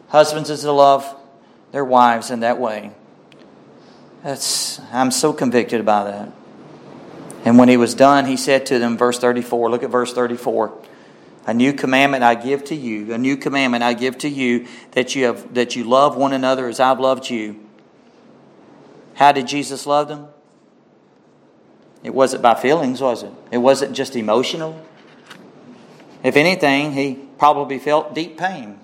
Husbands is to love their wives in that way. That's, I'm so convicted by that. And when he was done, he said to them, verse 34, look at verse 34. A new commandment I give to you, a new commandment I give to you that you have that you love one another as I've loved you. How did Jesus love them? It wasn't by feelings, was it? It wasn't just emotional. If anything, he probably felt deep pain.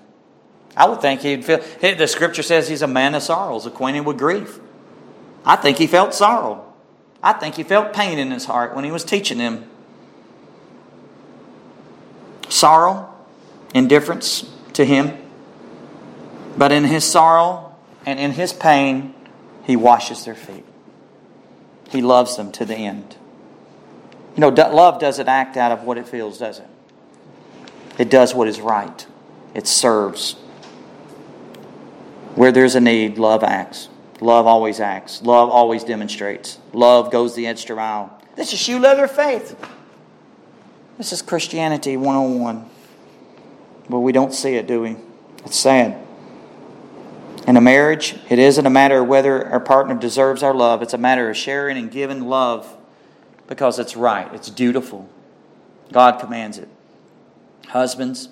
I would think he'd feel the scripture says he's a man of sorrows, acquainted with grief. I think he felt sorrow. I think he felt pain in his heart when he was teaching them. Sorrow, indifference to him. But in his sorrow, And in his pain, he washes their feet. He loves them to the end. You know, love doesn't act out of what it feels, does it? It does what is right, it serves. Where there's a need, love acts. Love always acts. Love always demonstrates. Love goes the extra mile. This is shoe leather faith. This is Christianity 101. But we don't see it, do we? It's sad. In a marriage, it isn't a matter of whether our partner deserves our love. It's a matter of sharing and giving love because it's right, it's dutiful. God commands it. Husbands,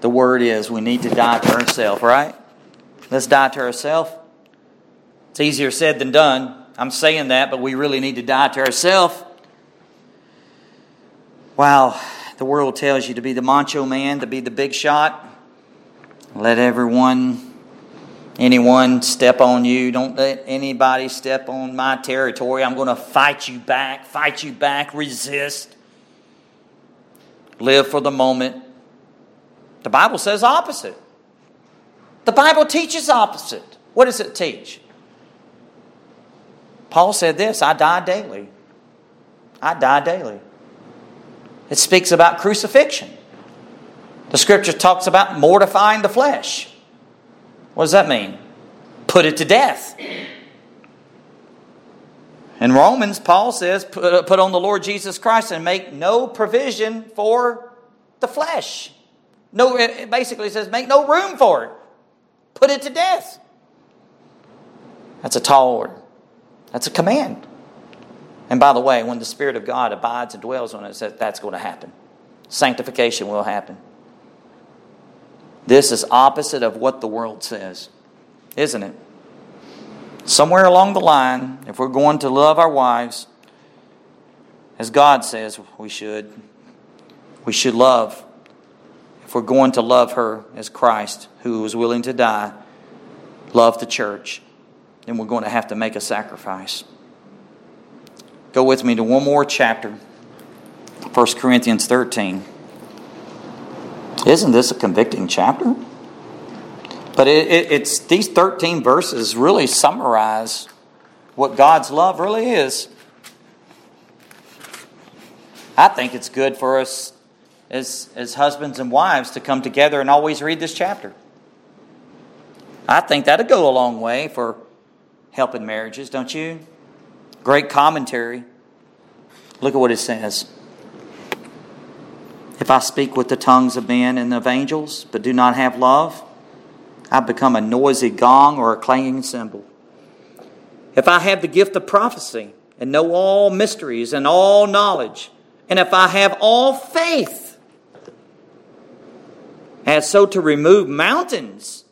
the word is we need to die to ourselves, right? Let's die to ourselves. It's easier said than done. I'm saying that, but we really need to die to ourselves. Wow, the world tells you to be the macho man, to be the big shot. Let everyone, anyone step on you. Don't let anybody step on my territory. I'm going to fight you back, fight you back, resist. Live for the moment. The Bible says opposite. The Bible teaches opposite. What does it teach? Paul said this I die daily. I die daily. It speaks about crucifixion. The scripture talks about mortifying the flesh. What does that mean? Put it to death. In Romans, Paul says, uh, put on the Lord Jesus Christ and make no provision for the flesh. No, it basically says, make no room for it. Put it to death. That's a tall order. That's a command. And by the way, when the Spirit of God abides and dwells on us, that's going to happen. Sanctification will happen. This is opposite of what the world says, isn't it? Somewhere along the line, if we're going to love our wives, as God says we should, we should love. If we're going to love her as Christ, who was willing to die, love the church, then we're going to have to make a sacrifice. Go with me to one more chapter 1 Corinthians 13. Isn't this a convicting chapter? But it, it, it's these 13 verses really summarize what God's love really is. I think it's good for us as, as husbands and wives to come together and always read this chapter. I think that'd go a long way for helping marriages, don't you? Great commentary. Look at what it says. If I speak with the tongues of men and of angels, but do not have love, I become a noisy gong or a clanging cymbal. If I have the gift of prophecy and know all mysteries and all knowledge, and if I have all faith, as so to remove mountains,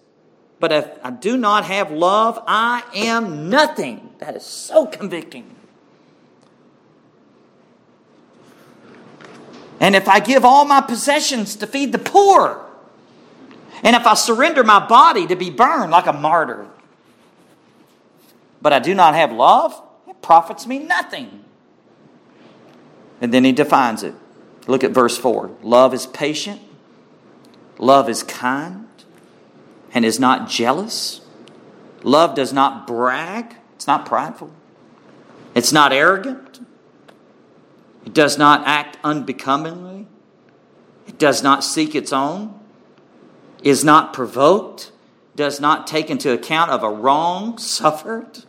but if I do not have love, I am nothing. That is so convicting. And if I give all my possessions to feed the poor, and if I surrender my body to be burned like a martyr, but I do not have love, it profits me nothing. And then he defines it. Look at verse 4. Love is patient, love is kind, and is not jealous. Love does not brag, it's not prideful, it's not arrogant, it does not act unbecomingly, it does not seek its own, is not provoked, does not take into account of a wrong suffered.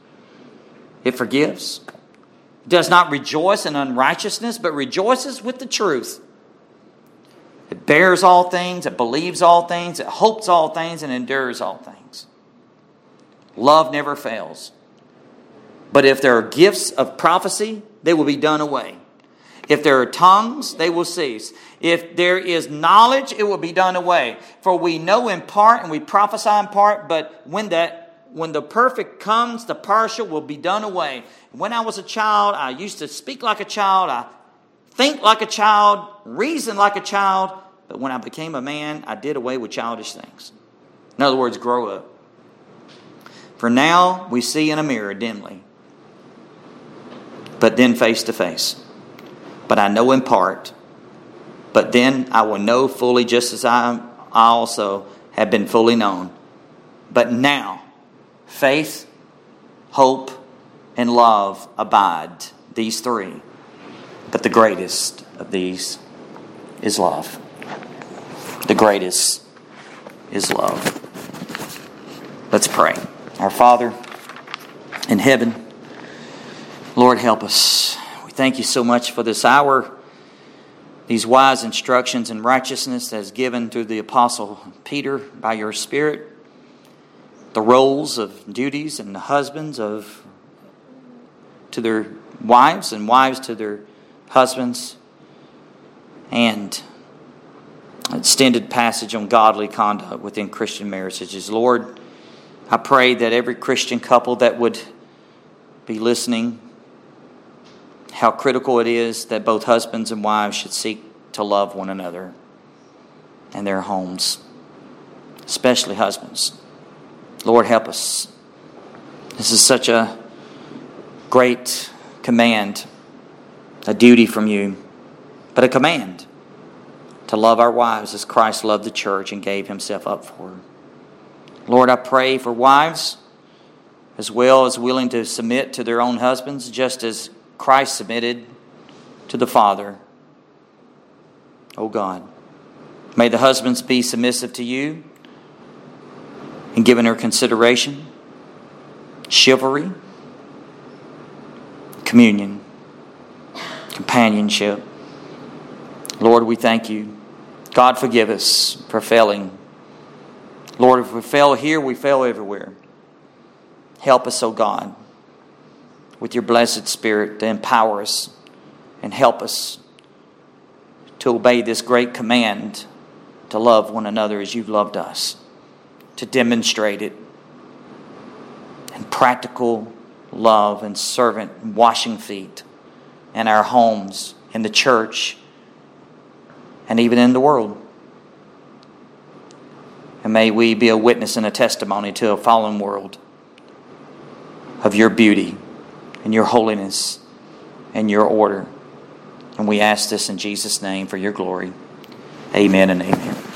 It forgives. Does not rejoice in unrighteousness, but rejoices with the truth. It bears all things, it believes all things, it hopes all things, and endures all things. Love never fails. But if there are gifts of prophecy, they will be done away. If there are tongues, they will cease. If there is knowledge, it will be done away. For we know in part and we prophesy in part, but when that when the perfect comes, the partial will be done away. When I was a child, I used to speak like a child, I think like a child, reason like a child, but when I became a man, I did away with childish things. In other words, grow up. For now we see in a mirror dimly, but then face to face. But I know in part, but then I will know fully just as I, I also have been fully known. But now faith, hope, and love abide, these three. But the greatest of these is love. The greatest is love. Let's pray. Our Father in heaven, Lord, help us. Thank you so much for this hour, these wise instructions in righteousness as given through the Apostle Peter by your Spirit, the roles of duties and the husbands of to their wives and wives to their husbands, and extended passage on godly conduct within Christian marriages. Lord, I pray that every Christian couple that would be listening, how critical it is that both husbands and wives should seek to love one another and their homes, especially husbands. Lord, help us. This is such a great command, a duty from you, but a command to love our wives as Christ loved the church and gave himself up for her. Lord, I pray for wives as well as willing to submit to their own husbands, just as Christ submitted to the Father. Oh God, may the husbands be submissive to you and given her consideration, chivalry, communion, companionship. Lord, we thank you. God, forgive us for failing. Lord, if we fail here, we fail everywhere. Help us, O oh God, with your blessed Spirit to empower us and help us to obey this great command to love one another as you've loved us, to demonstrate it in practical love and servant and washing feet in our homes, in the church, and even in the world. And may we be a witness and a testimony to a fallen world of your beauty and your holiness and your order. And we ask this in Jesus' name for your glory. Amen and amen.